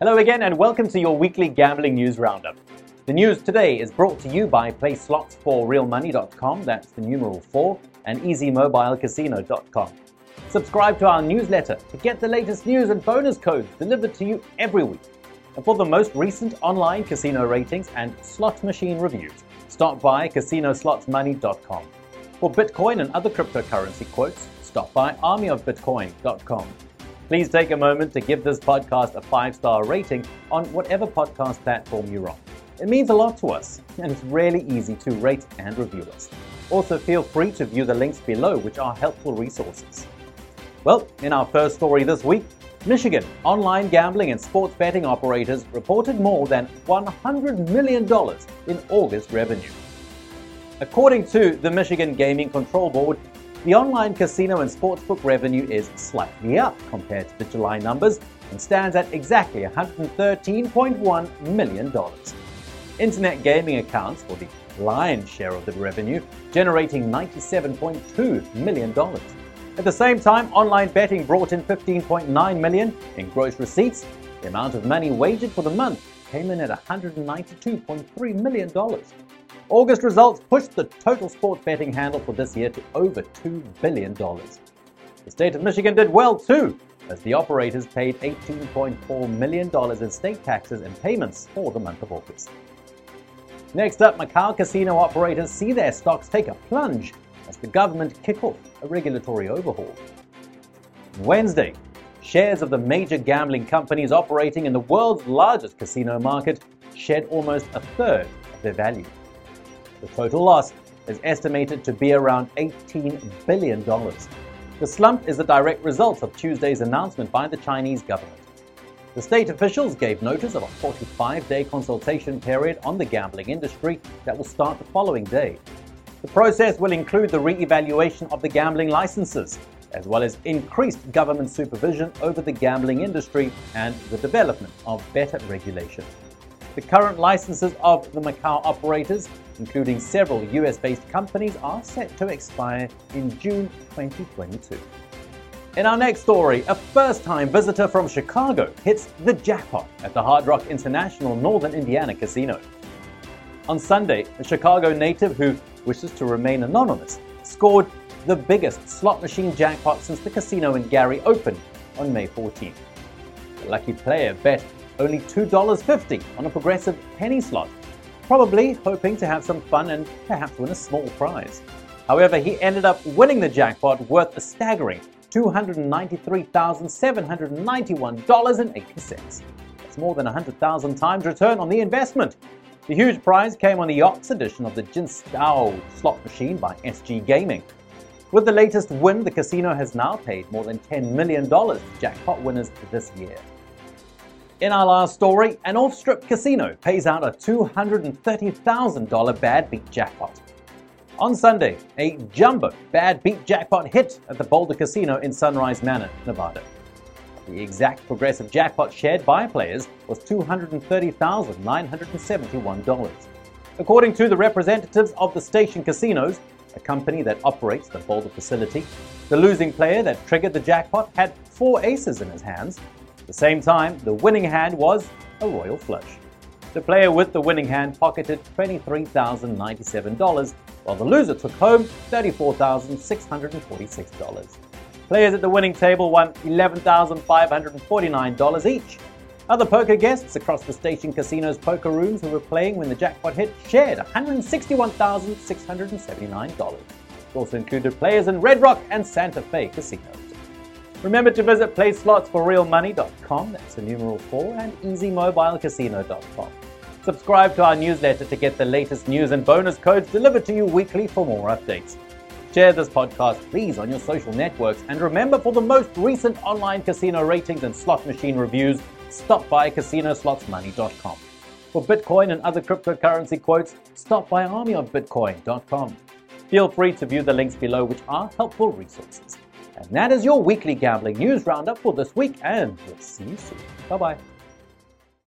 Hello again, and welcome to your weekly gambling news roundup. The news today is brought to you by PlaySlots4RealMoney.com, that's the numeral 4, and EasyMobileCasino.com. Subscribe to our newsletter to get the latest news and bonus codes delivered to you every week. And for the most recent online casino ratings and slot machine reviews, stop by CasinoSlotsMoney.com. For Bitcoin and other cryptocurrency quotes, stop by ArmyOfBitcoin.com. Please take a moment to give this podcast a five star rating on whatever podcast platform you're on. It means a lot to us, and it's really easy to rate and review us. Also, feel free to view the links below, which are helpful resources. Well, in our first story this week, Michigan online gambling and sports betting operators reported more than $100 million in August revenue. According to the Michigan Gaming Control Board, the online casino and sportsbook revenue is slightly up compared to the July numbers and stands at exactly $113.1 million. Internet gaming accounts for the lion's share of the revenue, generating $97.2 million. At the same time, online betting brought in 15.9 million in gross receipts. The amount of money wagered for the month came in at $192.3 million. August results pushed the total sports betting handle for this year to over $2 billion. The state of Michigan did well too, as the operators paid $18.4 million in state taxes and payments for the month of August. Next up, Macau casino operators see their stocks take a plunge as the government kick off a regulatory overhaul. Wednesday, shares of the major gambling companies operating in the world's largest casino market shed almost a third of their value. The total loss is estimated to be around $18 billion. The slump is a direct result of Tuesday's announcement by the Chinese government. The state officials gave notice of a 45 day consultation period on the gambling industry that will start the following day. The process will include the re evaluation of the gambling licenses, as well as increased government supervision over the gambling industry and the development of better regulation. The current licenses of the Macau operators, including several US based companies, are set to expire in June 2022. In our next story, a first time visitor from Chicago hits the jackpot at the Hard Rock International Northern Indiana Casino. On Sunday, a Chicago native who wishes to remain anonymous scored the biggest slot machine jackpot since the casino in Gary opened on May 14th. The lucky player bet only $2.50 on a progressive penny slot, probably hoping to have some fun and perhaps win a small prize. However, he ended up winning the jackpot worth a staggering $293,791.80. That's more than 100,000 times return on the investment. The huge prize came on the Yachts edition of the Jinse Dao slot machine by SG Gaming. With the latest win, the casino has now paid more than $10 million to jackpot winners this year. In our last story, an off strip casino pays out a $230,000 bad beat jackpot. On Sunday, a jumbo bad beat jackpot hit at the Boulder Casino in Sunrise Manor, Nevada. The exact progressive jackpot shared by players was $230,971. According to the representatives of the Station Casinos, a company that operates the Boulder facility, the losing player that triggered the jackpot had four aces in his hands the same time, the winning hand was a royal flush. The player with the winning hand pocketed $23,097, while the loser took home $34,646. Players at the winning table won $11,549 each. Other poker guests across the station casino's poker rooms who were playing when the jackpot hit shared $161,679. It also included players in Red Rock and Santa Fe casinos. Remember to visit playslots4realmoney.com, that's the numeral 4, and easymobilecasino.com. Subscribe to our newsletter to get the latest news and bonus codes delivered to you weekly for more updates. Share this podcast, please, on your social networks, and remember for the most recent online casino ratings and slot machine reviews, stop by CasinoSlotsMoney.com. For Bitcoin and other cryptocurrency quotes, stop by ArmyOfBitcoin.com. Feel free to view the links below, which are helpful resources. And that is your weekly gambling news roundup for this week, and we'll see you soon. Bye bye.